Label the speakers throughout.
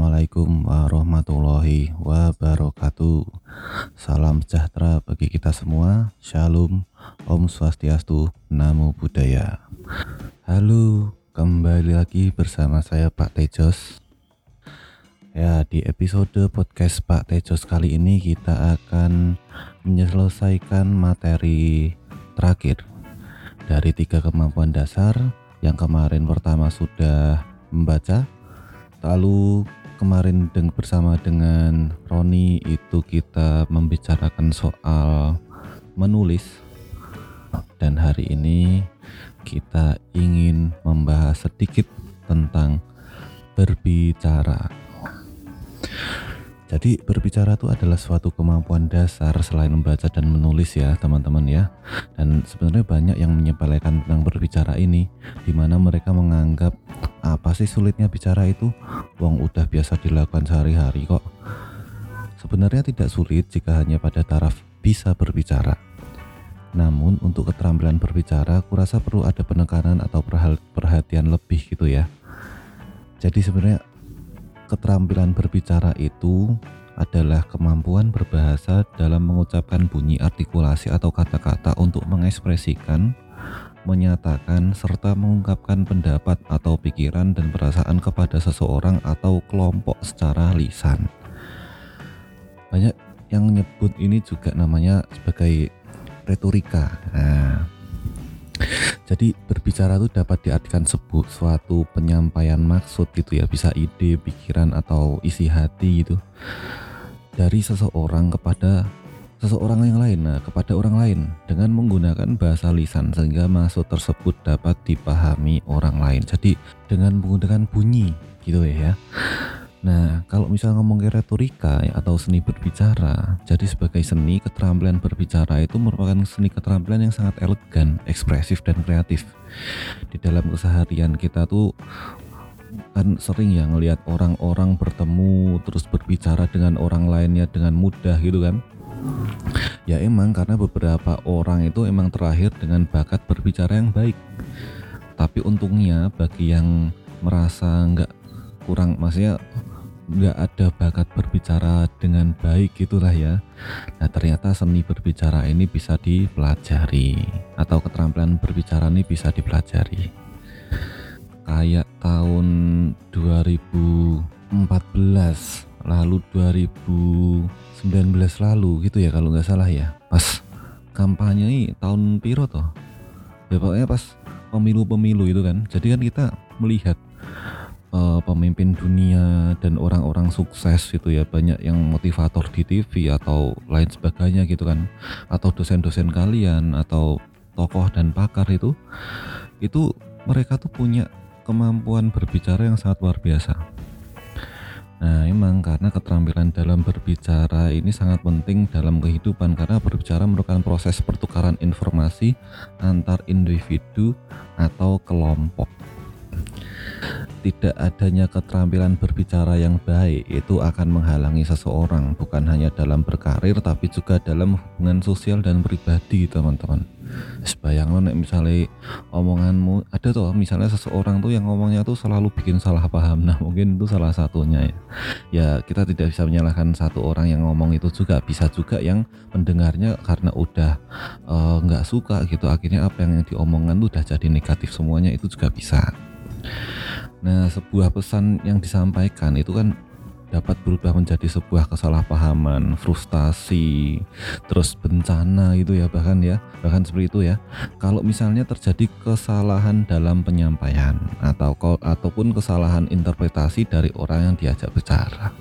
Speaker 1: Assalamualaikum warahmatullahi wabarakatuh. Salam sejahtera bagi kita semua. Shalom, Om Swastiastu, Namo Buddhaya. Halo, kembali lagi bersama saya Pak Tejos. Ya, di episode podcast Pak Tejos kali ini kita akan menyelesaikan materi terakhir dari tiga kemampuan dasar yang kemarin pertama sudah membaca Lalu kemarin deng bersama dengan Roni itu kita membicarakan soal menulis dan hari ini kita ingin membahas sedikit tentang berbicara. Jadi berbicara itu adalah suatu kemampuan dasar selain membaca dan menulis ya teman-teman ya. Dan sebenarnya banyak yang menyepelekan tentang berbicara ini, di mana mereka menganggap apa sih sulitnya bicara itu? Wong udah biasa dilakukan sehari-hari kok. Sebenarnya tidak sulit jika hanya pada taraf bisa berbicara. Namun untuk keterampilan berbicara, kurasa perlu ada penekanan atau perhatian lebih gitu ya. Jadi sebenarnya keterampilan berbicara itu adalah kemampuan berbahasa dalam mengucapkan bunyi artikulasi atau kata-kata untuk mengekspresikan, menyatakan, serta mengungkapkan pendapat atau pikiran dan perasaan kepada seseorang atau kelompok secara lisan. Banyak yang menyebut ini juga namanya sebagai retorika. Nah, jadi berbicara itu dapat diartikan sebut suatu penyampaian maksud gitu ya, bisa ide, pikiran atau isi hati gitu dari seseorang kepada seseorang yang lain, nah, kepada orang lain dengan menggunakan bahasa lisan sehingga maksud tersebut dapat dipahami orang lain. Jadi dengan menggunakan bunyi gitu ya. Nah, kalau misalnya ngomongin retorika atau seni berbicara, jadi sebagai seni keterampilan berbicara itu merupakan seni keterampilan yang sangat elegan, ekspresif dan kreatif. Di dalam keseharian kita tuh kan sering ya ngelihat orang-orang bertemu terus berbicara dengan orang lainnya dengan mudah gitu kan. Ya emang karena beberapa orang itu emang terakhir dengan bakat berbicara yang baik. Tapi untungnya bagi yang merasa nggak kurang maksudnya nggak ada bakat berbicara dengan baik gitulah ya. Nah ternyata seni berbicara ini bisa dipelajari atau keterampilan berbicara ini bisa dipelajari. Kayak tahun 2014 lalu 2019 lalu gitu ya kalau nggak salah ya. Pas kampanye ini tahun piro toh? Ya pokoknya pas pemilu-pemilu itu kan. Jadi kan kita melihat uh, pemimpin dunia dan orang-orang sukses gitu ya. Banyak yang motivator di TV atau lain sebagainya gitu kan. Atau dosen-dosen kalian atau tokoh dan pakar itu itu mereka tuh punya kemampuan berbicara yang sangat luar biasa. Nah, emang karena keterampilan dalam berbicara ini sangat penting dalam kehidupan. Karena berbicara merupakan proses pertukaran informasi antar individu atau kelompok tidak adanya keterampilan berbicara yang baik itu akan menghalangi seseorang bukan hanya dalam berkarir tapi juga dalam hubungan sosial dan pribadi teman-teman. Sebayang lo misalnya omonganmu ada tuh misalnya seseorang tuh yang ngomongnya tuh selalu bikin salah paham nah mungkin itu salah satunya ya. Ya kita tidak bisa menyalahkan satu orang yang ngomong itu juga bisa juga yang mendengarnya karena udah eh, nggak uh, suka gitu. Akhirnya apa yang diomongkan tuh udah jadi negatif semuanya itu juga bisa Nah, sebuah pesan yang disampaikan itu kan dapat berubah menjadi sebuah kesalahpahaman, frustasi, terus bencana gitu ya bahkan ya, bahkan seperti itu ya. Kalau misalnya terjadi kesalahan dalam penyampaian atau ataupun kesalahan interpretasi dari orang yang diajak bicara.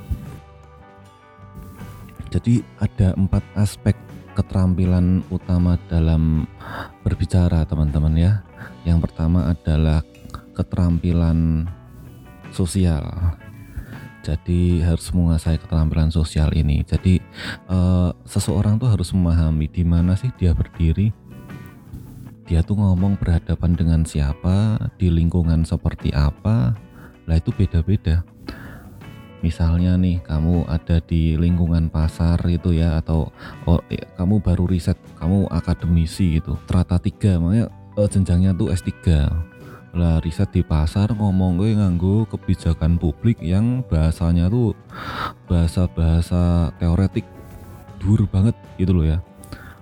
Speaker 1: Jadi ada empat aspek keterampilan utama dalam berbicara teman-teman ya. Yang pertama adalah keterampilan sosial. Jadi harus menguasai keterampilan sosial ini. Jadi uh, seseorang tuh harus memahami di mana sih dia berdiri. Dia tuh ngomong berhadapan dengan siapa, di lingkungan seperti apa. Lah itu beda-beda. Misalnya nih kamu ada di lingkungan pasar itu ya atau oh, ya, kamu baru riset, kamu akademisi gitu, terata tiga, makanya uh, jenjangnya tuh S3 lah riset di pasar ngomong gue nganggo kebijakan publik yang bahasanya tuh bahasa-bahasa teoretik. Dur banget gitu loh ya.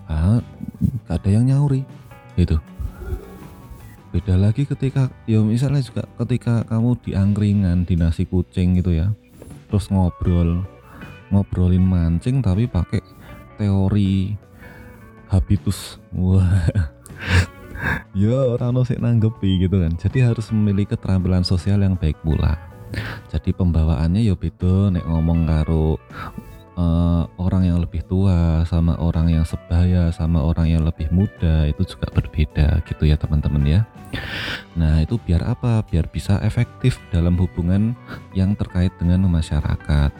Speaker 1: Ah, ada yang nyauri itu beda lagi ketika ya misalnya juga ketika kamu di angkringan di nasi kucing gitu ya terus ngobrol ngobrolin mancing tapi pakai teori habitus. Wah ya orang sih nanggepi gitu kan. Jadi harus memiliki keterampilan sosial yang baik pula. Jadi pembawaannya ya beda nek ngomong karo uh, orang yang lebih tua sama orang yang sebaya sama orang yang lebih muda itu juga berbeda gitu ya teman-teman ya. Nah itu biar apa? Biar bisa efektif dalam hubungan yang terkait dengan masyarakat.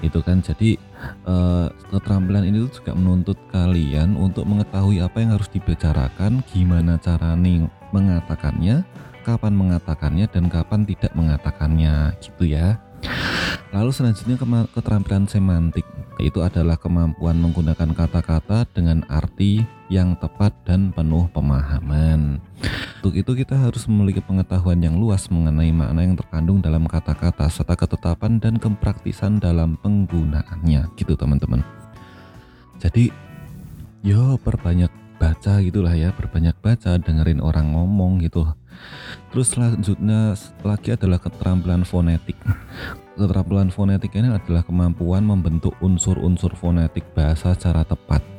Speaker 1: Itu kan jadi uh, keterampilan ini tuh juga menuntut kalian untuk mengetahui apa yang harus dibicarakan gimana cara nih mengatakannya kapan mengatakannya dan kapan tidak mengatakannya gitu ya. Lalu selanjutnya keterampilan semantik itu adalah kemampuan menggunakan kata-kata dengan arti yang tepat dan penuh pemahaman. Untuk itu kita harus memiliki pengetahuan yang luas mengenai makna yang terkandung dalam kata-kata serta ketetapan dan kepraktisan dalam penggunaannya gitu teman-teman. Jadi yo perbanyak baca gitulah ya, perbanyak baca, dengerin orang ngomong gitu. Terus selanjutnya lagi adalah keterampilan fonetik. Keterampilan fonetik ini adalah kemampuan membentuk unsur-unsur fonetik bahasa secara tepat.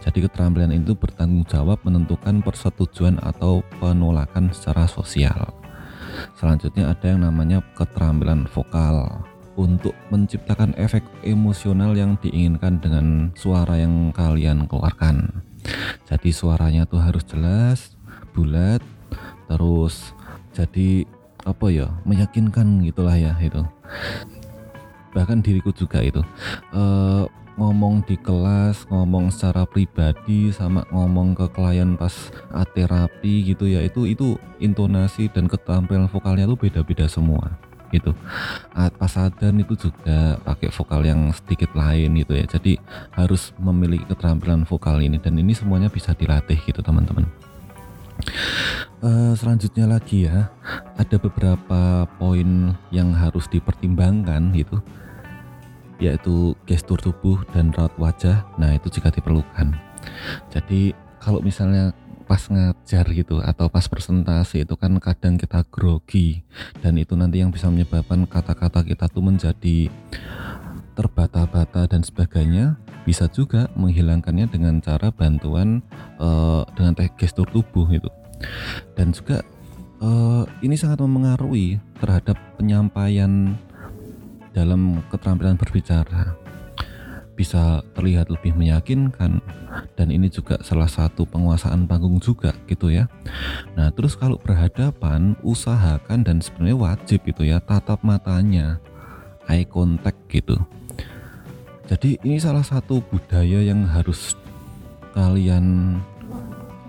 Speaker 1: Jadi keterampilan itu bertanggung jawab menentukan persetujuan atau penolakan secara sosial. Selanjutnya ada yang namanya keterampilan vokal untuk menciptakan efek emosional yang diinginkan dengan suara yang kalian keluarkan. Jadi suaranya tuh harus jelas, bulat, terus jadi apa ya meyakinkan gitulah ya itu bahkan diriku juga itu uh, ngomong di kelas ngomong secara pribadi sama ngomong ke klien pas terapi gitu ya. Itu itu intonasi dan keterampilan vokalnya tuh beda-beda semua gitu. Pas adan itu juga pakai vokal yang sedikit lain gitu ya. Jadi harus memiliki keterampilan vokal ini dan ini semuanya bisa dilatih gitu teman-teman. Uh, selanjutnya lagi ya, ada beberapa poin yang harus dipertimbangkan gitu, yaitu gestur tubuh dan raut wajah. Nah itu jika diperlukan. Jadi kalau misalnya pas ngajar gitu atau pas presentasi itu kan kadang kita grogi dan itu nanti yang bisa menyebabkan kata-kata kita tuh menjadi terbata-bata dan sebagainya bisa juga menghilangkannya dengan cara bantuan uh, dengan gestur tubuh itu dan juga uh, ini sangat memengaruhi terhadap penyampaian dalam keterampilan berbicara bisa terlihat lebih meyakinkan dan ini juga salah satu penguasaan panggung juga gitu ya. Nah, terus kalau berhadapan usahakan dan sebenarnya wajib itu ya tatap matanya, eye contact gitu. Jadi ini salah satu budaya yang harus kalian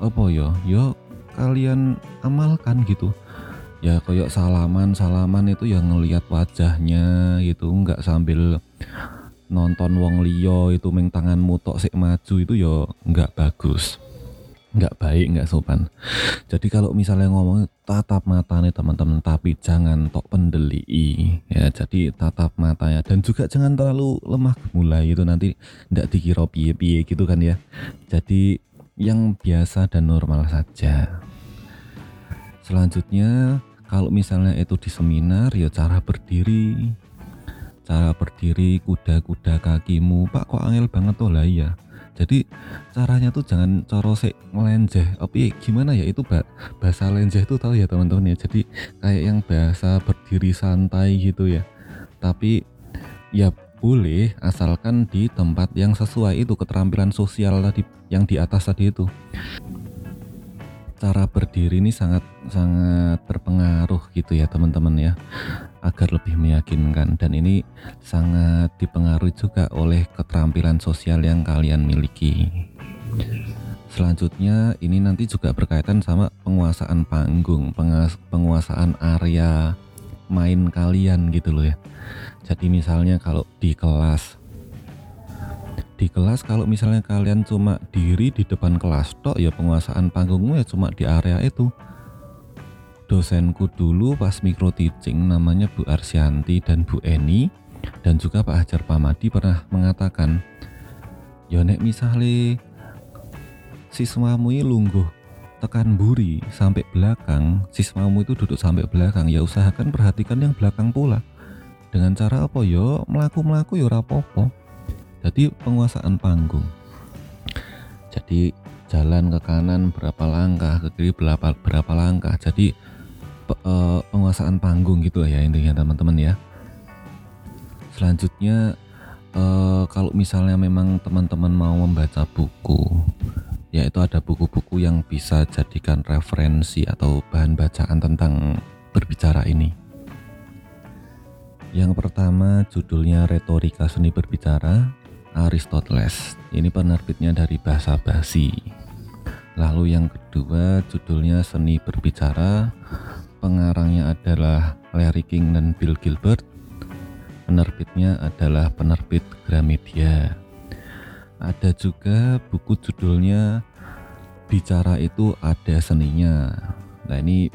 Speaker 1: apa ya? Ya kalian amalkan gitu. Ya kayak salaman salaman itu yang ngelihat wajahnya gitu, nggak sambil nonton wong liyo itu meng tanganmu tok sik maju itu ya nggak bagus. Nggak baik nggak sopan. Jadi kalau misalnya ngomong tatap mata nih teman-teman tapi jangan tok pendeli. Ya jadi tatap matanya. Dan juga jangan terlalu lemah mulai itu nanti nggak dikira piye-piye gitu kan ya. Jadi yang biasa dan normal saja. Selanjutnya kalau misalnya itu di seminar ya cara berdiri. Cara berdiri kuda-kuda kakimu. Pak kok angel banget tuh lah ya jadi caranya tuh jangan coro sek melenjeh tapi gimana ya itu bahasa lenjeh itu tahu ya teman-teman ya? Jadi kayak yang bahasa berdiri santai gitu ya. Tapi ya boleh asalkan di tempat yang sesuai itu keterampilan sosial tadi yang di atas tadi itu cara berdiri ini sangat sangat berpengaruh gitu ya teman-teman ya agar lebih meyakinkan dan ini sangat dipengaruhi juga oleh keterampilan sosial yang kalian miliki. Selanjutnya ini nanti juga berkaitan sama penguasaan panggung, penguasaan area main kalian gitu loh ya. Jadi misalnya kalau di kelas di kelas kalau misalnya kalian cuma diri di depan kelas tok ya penguasaan panggungmu ya cuma di area itu. Dosenku dulu pas mikro teaching namanya Bu Arsyanti dan Bu Eni dan juga Pak Hajar Pamadi pernah mengatakan ya nek misale siswamu lungguh tekan buri sampai belakang siswamu itu duduk sampai belakang ya usahakan perhatikan yang belakang pula. Dengan cara apa? Yo melaku melaku yo rapopo jadi penguasaan panggung. Jadi jalan ke kanan berapa langkah ke kiri berapa berapa langkah. Jadi pe, uh, penguasaan panggung gitu ya intinya teman-teman ya. Selanjutnya uh, kalau misalnya memang teman-teman mau membaca buku yaitu ada buku-buku yang bisa jadikan referensi atau bahan bacaan tentang berbicara ini. Yang pertama judulnya Retorika Seni Berbicara Aristoteles. Ini penerbitnya dari Bahasa Basi. Lalu yang kedua judulnya Seni Berbicara. Pengarangnya adalah Larry King dan Bill Gilbert. Penerbitnya adalah penerbit Gramedia. Ada juga buku judulnya Bicara itu ada seninya. Nah ini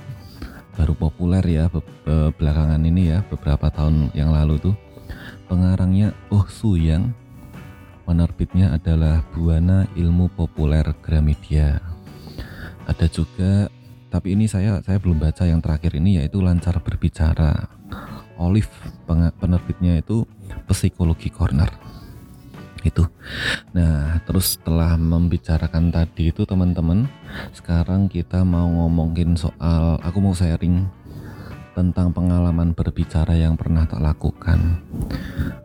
Speaker 1: baru populer ya belakangan ini ya beberapa tahun yang lalu tuh pengarangnya Oh Suyang penerbitnya adalah Buana Ilmu Populer Gramedia. Ada juga tapi ini saya saya belum baca yang terakhir ini yaitu Lancar Berbicara. Olive penerbitnya itu Psikologi Corner. Itu. Nah, terus setelah membicarakan tadi itu teman-teman, sekarang kita mau ngomongin soal aku mau sharing tentang pengalaman berbicara yang pernah tak lakukan.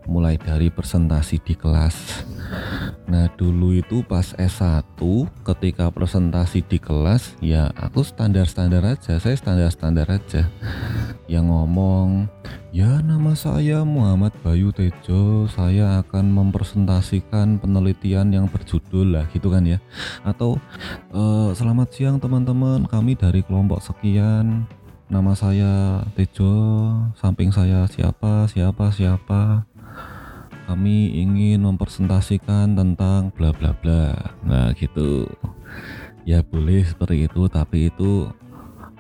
Speaker 1: Mulai dari presentasi di kelas. Nah, dulu itu pas S1 ketika presentasi di kelas, ya aku standar-standar aja, saya standar-standar aja. Yang ngomong, "Ya, nama saya Muhammad Bayu Tejo, saya akan mempresentasikan penelitian yang berjudul lah gitu kan ya." Atau e, "Selamat siang teman-teman, kami dari kelompok sekian nama saya Tejo, samping saya siapa, siapa, siapa. Kami ingin mempresentasikan tentang bla bla bla. Nah, gitu. Ya boleh seperti itu, tapi itu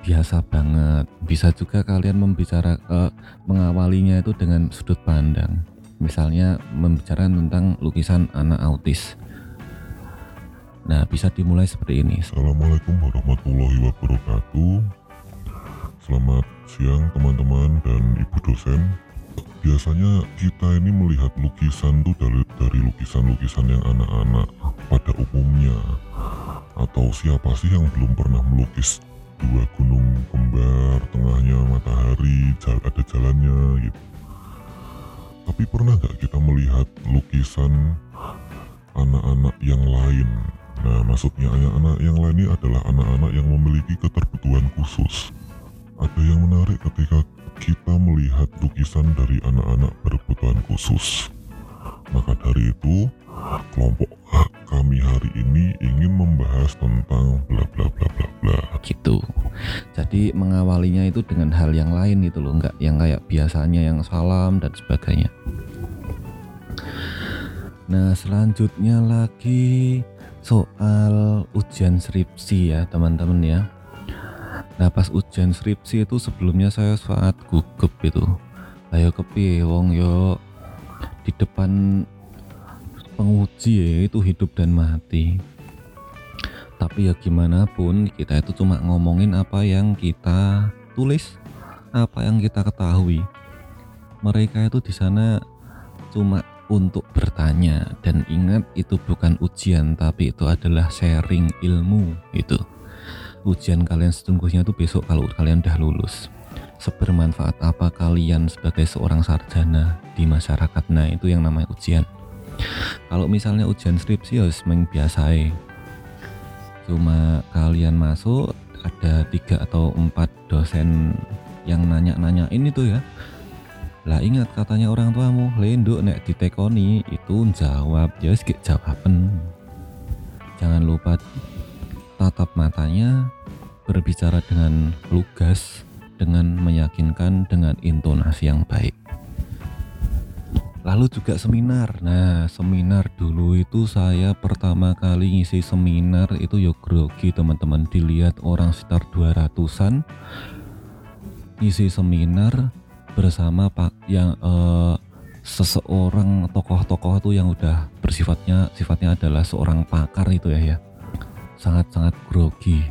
Speaker 1: biasa banget. Bisa juga kalian membicara uh, mengawalinya itu dengan sudut pandang. Misalnya membicarakan tentang lukisan anak autis. Nah, bisa dimulai seperti ini.
Speaker 2: Assalamualaikum warahmatullahi wabarakatuh. Selamat siang teman-teman dan ibu dosen. Biasanya kita ini melihat lukisan dari dari lukisan-lukisan yang anak-anak pada umumnya. Atau siapa sih yang belum pernah melukis dua gunung kembar, tengahnya matahari, ada jalannya gitu. Tapi pernah nggak kita melihat lukisan anak-anak yang lain? Nah, maksudnya anak-anak yang lain ini adalah anak-anak yang memiliki keterbutuhan khusus ada yang menarik ketika kita melihat lukisan dari anak-anak berkebutuhan khusus. Maka dari itu, kelompok kami hari ini ingin membahas tentang bla bla bla bla bla.
Speaker 1: Gitu. Jadi mengawalinya itu dengan hal yang lain gitu loh, nggak yang kayak biasanya yang salam dan sebagainya. Nah selanjutnya lagi soal ujian skripsi ya teman-teman ya Nah pas ujian skripsi itu sebelumnya saya saat gugup itu ayo kepi wong yo. Di depan penguji ya itu hidup dan mati. Tapi ya gimana pun kita itu cuma ngomongin apa yang kita tulis apa yang kita ketahui. Mereka itu di sana cuma untuk bertanya. Dan ingat itu bukan ujian tapi itu adalah sharing ilmu itu ujian kalian sesungguhnya itu besok kalau kalian udah lulus. Sebermanfaat apa kalian sebagai seorang sarjana di masyarakat? Nah itu yang namanya ujian. Kalau misalnya ujian skripsi ya semeng biasa cuma kalian masuk ada tiga atau empat dosen yang nanya-nanyain itu ya. Lah ingat katanya orang tuamu lenduk nek ditekoni itu jawab. Ya sedikit jawaban. Jangan lupa tatap matanya, berbicara dengan lugas, dengan meyakinkan, dengan intonasi yang baik. Lalu juga seminar. Nah, seminar dulu itu saya pertama kali ngisi seminar itu ya grogi teman-teman. Dilihat orang sekitar 200-an ngisi seminar bersama pak yang uh, seseorang tokoh-tokoh itu yang udah bersifatnya sifatnya adalah seorang pakar itu ya ya sangat-sangat grogi.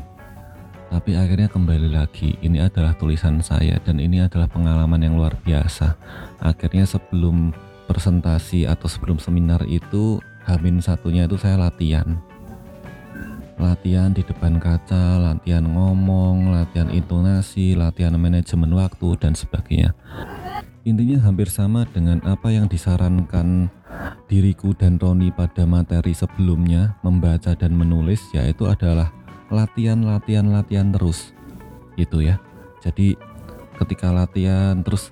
Speaker 1: Tapi akhirnya kembali lagi ini adalah tulisan saya dan ini adalah pengalaman yang luar biasa. Akhirnya sebelum presentasi atau sebelum seminar itu Hamin satunya itu saya latihan. Latihan di depan kaca, latihan ngomong, latihan intonasi, latihan manajemen waktu dan sebagainya. Intinya hampir sama dengan apa yang disarankan diriku dan Roni pada materi sebelumnya membaca dan menulis yaitu adalah latihan latihan latihan terus. Gitu ya. Jadi ketika latihan terus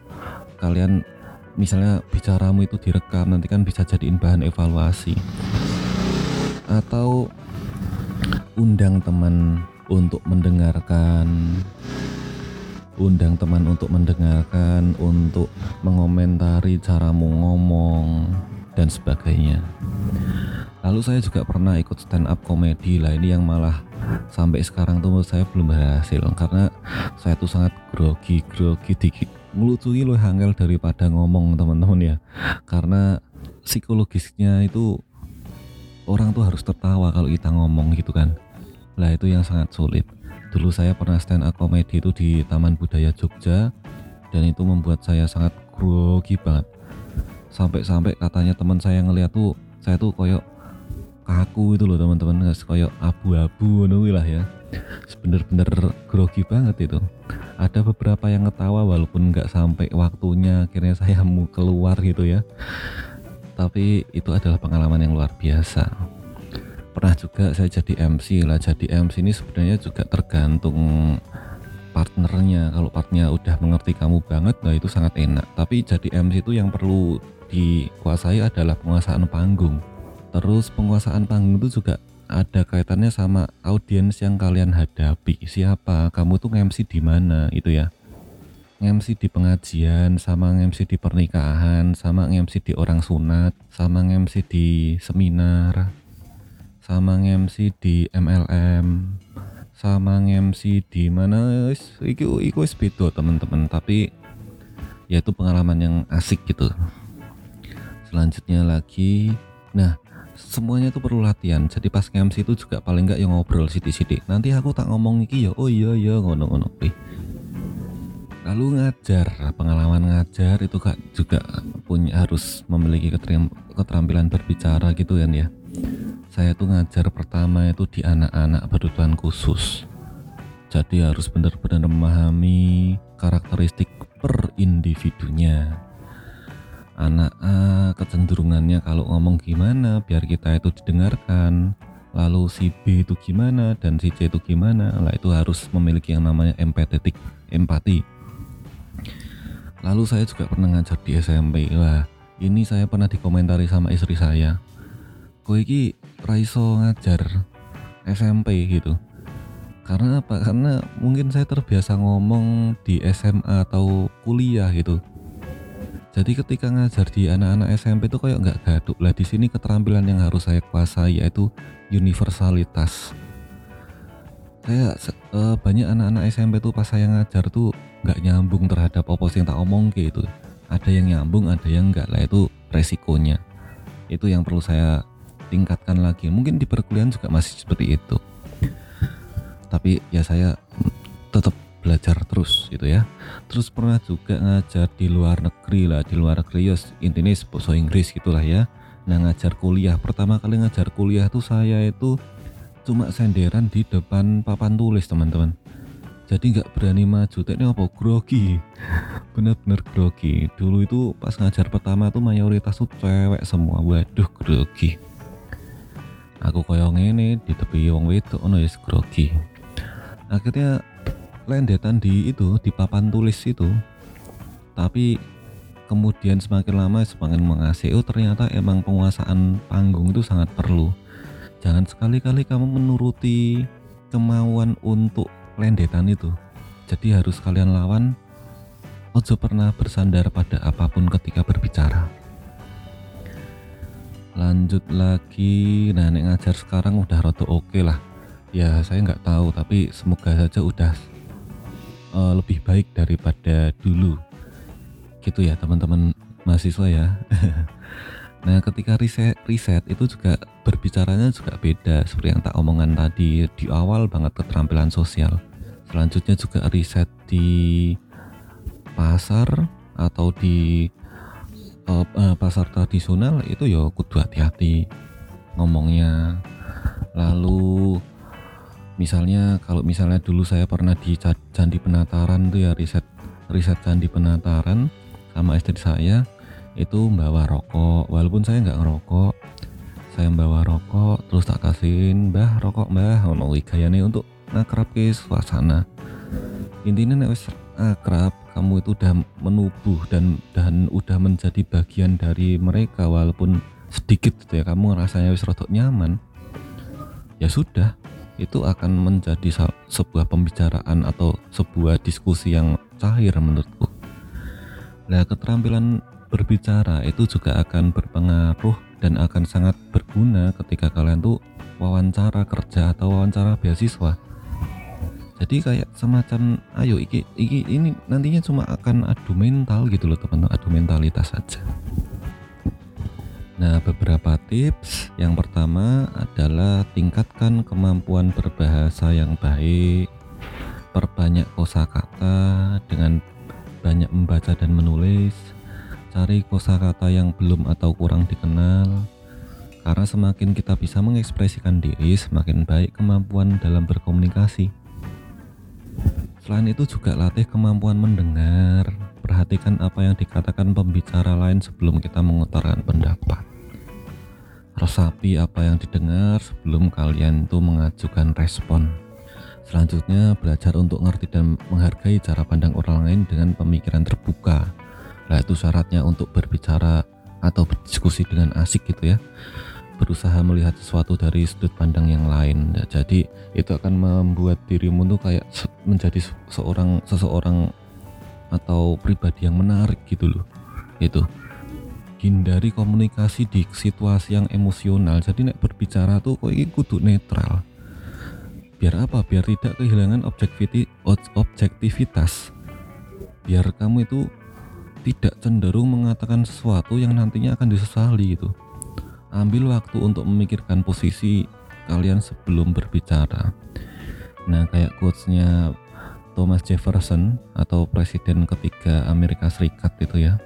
Speaker 1: kalian misalnya bicaramu itu direkam nanti kan bisa jadiin bahan evaluasi. Atau undang teman untuk mendengarkan undang teman untuk mendengarkan, untuk mengomentari caramu ngomong dan sebagainya. Lalu saya juga pernah ikut stand up komedi lah ini yang malah sampai sekarang tuh saya belum berhasil karena saya tuh sangat grogi grogi dikit ngelucuin loh hangel daripada ngomong teman-teman ya karena psikologisnya itu orang tuh harus tertawa kalau kita ngomong gitu kan lah itu yang sangat sulit Dulu saya pernah stand up komedi itu di Taman Budaya Jogja dan itu membuat saya sangat grogi banget. Sampai-sampai katanya teman saya ngeliat tuh saya tuh koyok kaku itu loh teman-teman koyok abu-abu nunggu lah ya. Bener-bener grogi banget itu. Ada beberapa yang ketawa walaupun nggak sampai waktunya akhirnya saya mau keluar gitu ya. Tapi itu adalah pengalaman yang luar biasa. Pernah juga saya jadi MC lah. Jadi MC ini sebenarnya juga tergantung partnernya. Kalau partnernya udah mengerti kamu banget nah itu sangat enak. Tapi jadi MC itu yang perlu dikuasai adalah penguasaan panggung. Terus penguasaan panggung itu juga ada kaitannya sama audiens yang kalian hadapi. Siapa? Kamu tuh MC di mana? Itu ya. MC di pengajian, sama MC di pernikahan, sama MC di orang sunat, sama MC di seminar, sama MC di MLM sama MC di mana iku iku wis beda teman-teman. Tapi ya itu pengalaman yang asik gitu. Selanjutnya lagi nah semuanya itu perlu latihan. Jadi pas MC itu juga paling enggak yang ngobrol sidik-sidik. Nanti aku tak ngomong iki ya oh iya iya ngono-ngono. Lalu ngajar pengalaman ngajar itu kak juga punya harus memiliki keterampilan berbicara gitu kan ya saya tuh ngajar pertama itu di anak-anak berkebutuhan khusus. Jadi harus benar-benar memahami karakteristik per individunya. Anak A kecenderungannya kalau ngomong gimana biar kita itu didengarkan. Lalu si B itu gimana dan si C itu gimana lah itu harus memiliki yang namanya empatetik empati. Lalu saya juga pernah ngajar di SMP wah ini saya pernah dikomentari sama istri saya kowe iki raiso ngajar SMP gitu. Karena apa? Karena mungkin saya terbiasa ngomong di SMA atau kuliah gitu. Jadi ketika ngajar di anak-anak SMP itu kayak nggak gaduk lah di sini keterampilan yang harus saya kuasai yaitu universalitas saya uh, banyak anak-anak SMP tuh pas saya ngajar tuh nggak nyambung terhadap apa yang tak omong gitu ada yang nyambung ada yang enggak lah itu resikonya. Itu yang perlu saya tingkatkan lagi. Mungkin di perkuliahan juga masih seperti itu. Tapi ya saya tetap belajar terus gitu ya. Terus pernah juga ngajar di luar negeri lah di luar negeri. Ya intinya bahasa Inggris gitulah ya. Nah ngajar kuliah. Pertama kali ngajar kuliah tuh saya itu cuma senderan di depan papan tulis teman-teman. Jadi nggak berani maju. Ini apa? Grogi. Bener-bener grogi. Dulu itu pas ngajar pertama tuh mayoritas tuh cewek semua. Waduh grogi aku koyo ngene di tepi wong wedok ono ya grogi. Akhirnya lendetan di itu di papan tulis itu. Tapi kemudian semakin lama semakin mengasih oh ternyata emang penguasaan panggung itu sangat perlu. Jangan sekali-kali kamu menuruti kemauan untuk lendetan itu. Jadi harus kalian lawan ojo pernah bersandar pada apa pun ketika berbicara lanjut lagi. Nah nek ngajar sekarang udah rada oke okay lah. Ya saya nggak tahu tapi semoga saja udah uh, lebih baik daripada dulu. Gitu ya teman-teman mahasiswa ya. Nah ketika riset riset itu juga berbicaranya juga beda. Seperti yang tak omongan tadi di awal banget keterampilan sosial. Selanjutnya juga riset di pasar atau di uh, pasar tradisional itu ya kudu hati-hati ngomongnya. Lalu misalnya kalau misalnya dulu saya pernah di Candi Penataran tuh ya riset riset Candi Penataran sama istri saya itu membawa rokok. Walaupun saya nggak ngerokok saya membawa rokok terus tak kasihin mbah rokok mbah ono gayane untuk ngakrab ke suasana. Intinya nek akrab kamu itu udah menubuh dan dan udah menjadi bagian dari mereka walaupun sedikit gitu ya kamu rasanya wis rodok nyaman. Ya sudah itu akan menjadi sebuah pembicaraan atau sebuah diskusi yang cair menurutku. Nah keterampilan berbicara itu juga akan berpengaruh dan akan sangat berguna ketika kalian tuh wawancara kerja atau wawancara beasiswa jadi kayak semacam ayo iki iki ini nantinya cuma akan adu mental gitu loh teman-teman adu mentalitas saja Nah, beberapa tips. Yang pertama adalah tingkatkan kemampuan berbahasa yang baik. Perbanyak kosakata dengan banyak membaca dan menulis. Cari kosakata yang belum atau kurang dikenal. Karena semakin kita bisa mengekspresikan diri, semakin baik kemampuan dalam berkomunikasi. Selain itu juga latih kemampuan mendengar. Perhatikan apa yang dikatakan pembicara lain sebelum kita mengutarakan pendapat resapi apa yang didengar sebelum kalian itu mengajukan respon. Selanjutnya, belajar untuk ngerti dan menghargai cara pandang orang lain dengan pemikiran terbuka. Nah, itu syaratnya untuk berbicara atau berdiskusi dengan asik gitu ya. Berusaha melihat sesuatu dari sudut pandang yang lain. Nah, jadi itu akan membuat dirimu tuh kayak menjadi seorang seseorang atau pribadi yang menarik gitu loh. Itu hindari komunikasi di situasi yang emosional. Jadi nek berbicara tuh kok ini kudu netral. Biar apa? Biar tidak kehilangan objektivitas. Biar kamu itu tidak cenderung mengatakan sesuatu yang nantinya akan disesali gitu ambil waktu untuk memikirkan posisi kalian sebelum berbicara nah kayak quotesnya Thomas Jefferson atau presiden ketiga Amerika Serikat itu ya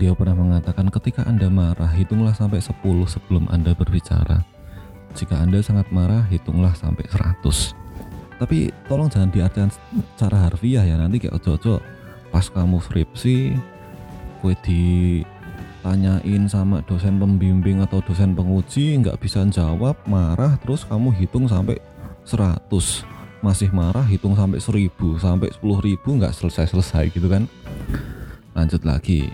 Speaker 1: Beliau pernah mengatakan ketika Anda marah, hitunglah sampai 10 sebelum Anda berbicara. Jika Anda sangat marah, hitunglah sampai 100. Tapi tolong jangan diartikan secara harfiah ya, nanti kayak ojo-ojo pas kamu skripsi, kue ditanyain sama dosen pembimbing atau dosen penguji nggak bisa jawab, marah, terus kamu hitung sampai 100 masih marah hitung sampai 1000 sampai 10.000 nggak selesai-selesai gitu kan? Lanjut lagi.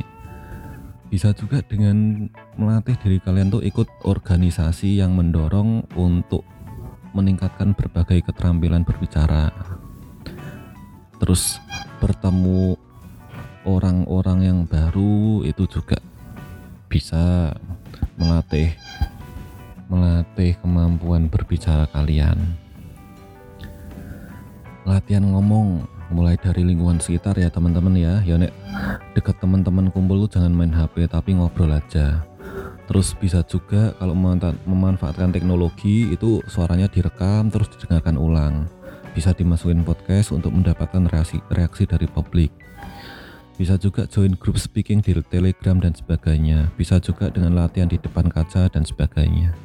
Speaker 1: Bisa juga dengan melatih diri kalian tuh ikut organisasi yang mendorong untuk meningkatkan berbagai keterampilan berbicara. Terus bertemu orang-orang yang baru itu juga bisa melatih melatih kemampuan berbicara kalian. Latihan ngomong mulai dari lingkungan sekitar ya teman-teman ya. Ya nek. Deket teman-teman kumpul lu jangan main HP tapi ngobrol aja. Terus bisa juga kalau memanfaatkan teknologi itu suaranya direkam terus didengarkan ulang. Bisa dimasukin podcast untuk mendapatkan reaksi reaksi dari publik bisa juga join grup speaking di telegram dan sebagainya. Bisa juga dengan latihan di depan kaca dan sebagainya.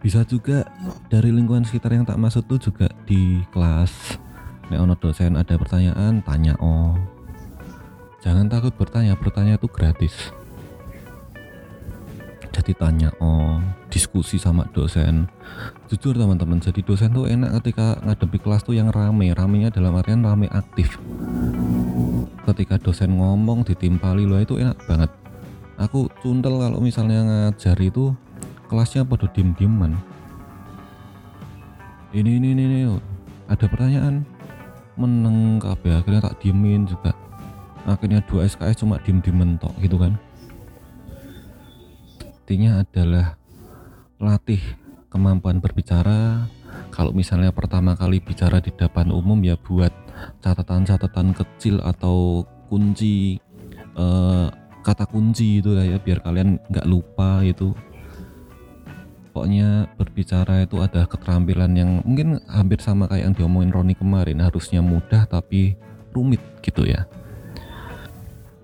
Speaker 1: Bisa juga dari lingkungan sekitar yang tak masuk tuh juga di kelas. Nek ono dosen ada pertanyaan tanya oh jangan takut bertanya bertanya itu gratis. Jadi tanya oh diskusi sama dosen. Jujur teman-teman jadi dosen tuh enak ketika ngadepi kelas tuh yang rame. Ramenya dalam artian rame aktif ketika dosen ngomong ditimpali loh itu enak banget. Aku cundel kalau misalnya ngajar itu kelasnya pada diem-dieman. Ini ini ini, ini. ada pertanyaan. Meneng kabeh akhirnya tak diemin juga. Akhirnya dua SKS cuma diem diem mentok gitu kan. Intinya adalah latih kemampuan berbicara kalau misalnya pertama kali bicara di depan umum ya buat catatan-catatan kecil atau kunci eh, kata kunci itu lah ya biar kalian nggak lupa itu. Pokoknya berbicara itu ada keterampilan yang mungkin hampir sama kayak yang diomongin Roni kemarin harusnya mudah tapi rumit gitu ya.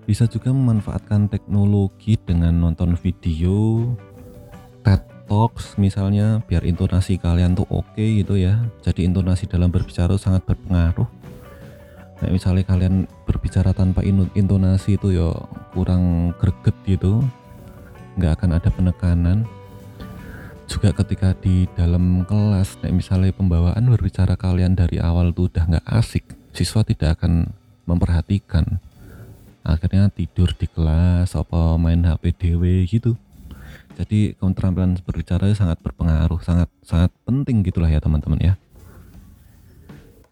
Speaker 1: Bisa juga memanfaatkan teknologi dengan nonton video Talks misalnya biar intonasi kalian tuh oke okay gitu ya jadi intonasi dalam berbicara sangat berpengaruh Nah, misalnya kalian berbicara tanpa intonasi itu ya kurang greget gitu, nggak akan ada penekanan. Juga ketika di dalam kelas, nah misalnya pembawaan berbicara kalian dari awal tuh udah nggak asik, siswa tidak akan memperhatikan. Akhirnya tidur di kelas, apa main HP DW gitu. Jadi keterampilan berbicara sangat berpengaruh, sangat sangat penting gitulah ya teman-teman ya.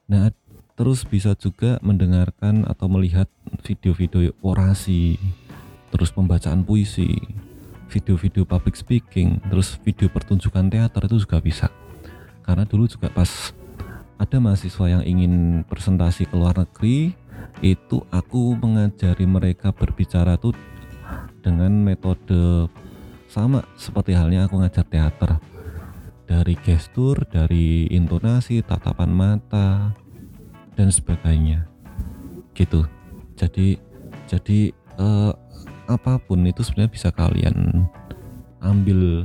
Speaker 1: Nah, terus bisa juga mendengarkan atau melihat video-video orasi terus pembacaan puisi video-video public speaking terus video pertunjukan teater itu juga bisa karena dulu juga pas ada mahasiswa yang ingin presentasi ke luar negeri itu aku mengajari mereka berbicara tuh dengan metode sama seperti halnya aku ngajar teater. Dari gestur, dari intonasi, tatapan mata, dan sebagainya. Gitu. Jadi jadi eh, apa pun itu sebenarnya bisa kalian ambil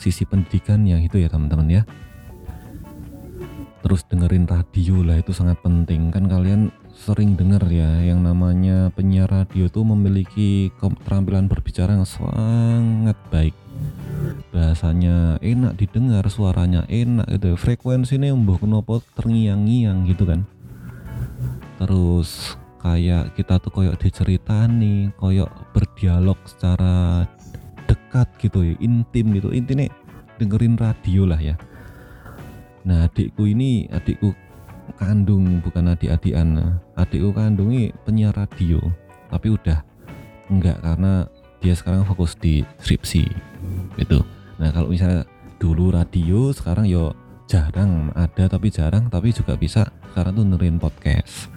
Speaker 1: sisi pendidikannya itu ya teman-teman ya. Terus dengerin radio lah itu sangat penting. Kan kalian sering dengar ya yang namanya penyiar radio itu memiliki keterampilan berbicara yang sangat baik. Bahasanya enak didengar suaranya enak gitu frekuensi ini mbah kenapa terngiang-ngiang gitu kan. Terus kayak kita tuh koyok diceritani koyok berdialog secara dekat gitu ya intim gitu. Intinya dengerin radio lah ya. Nah adikku ini adikku kandung bukan adik-adikan. Adikku kandung ini penyiar radio tapi udah enggak karena dia sekarang fokus di skripsi gitu. Nah kalau misalnya dulu radio sekarang yo jarang ada tapi jarang tapi juga bisa sekarang tuh dengerin podcast.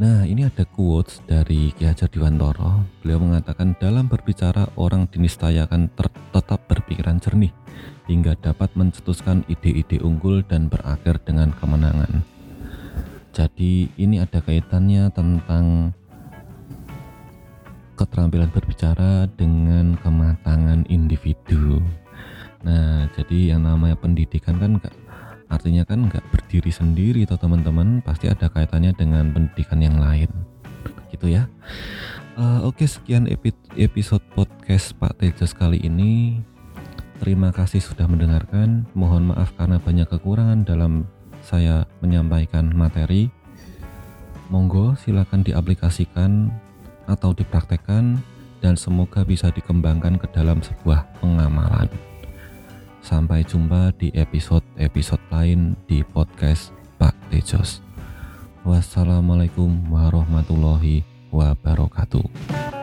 Speaker 1: Nah, ini ada quotes dari Ki Hajar Dewantoro. Beliau mengatakan dalam berbicara orang dinistayakan tetap berpikiran jernih hingga dapat mencetuskan ide-ide unggul dan berakhir dengan kemenangan. Jadi ini ada kaitannya tentang keterampilan berbicara dengan kematangan individu. Nah, jadi yang namanya pendidikan kan gak artinya kan nggak berdiri sendiri atau teman-teman pasti ada kaitannya dengan pendidikan yang lain gitu ya uh, oke sekian epi episode podcast Pak Tejas kali ini terima kasih sudah mendengarkan mohon maaf karena banyak kekurangan dalam saya menyampaikan materi monggo silakan diaplikasikan atau dipraktekkan dan semoga bisa dikembangkan ke dalam sebuah pengamalan. Sampai jumpa di episode-episode lain di podcast Pak Tejos. Wassalamualaikum warahmatullahi wabarakatuh.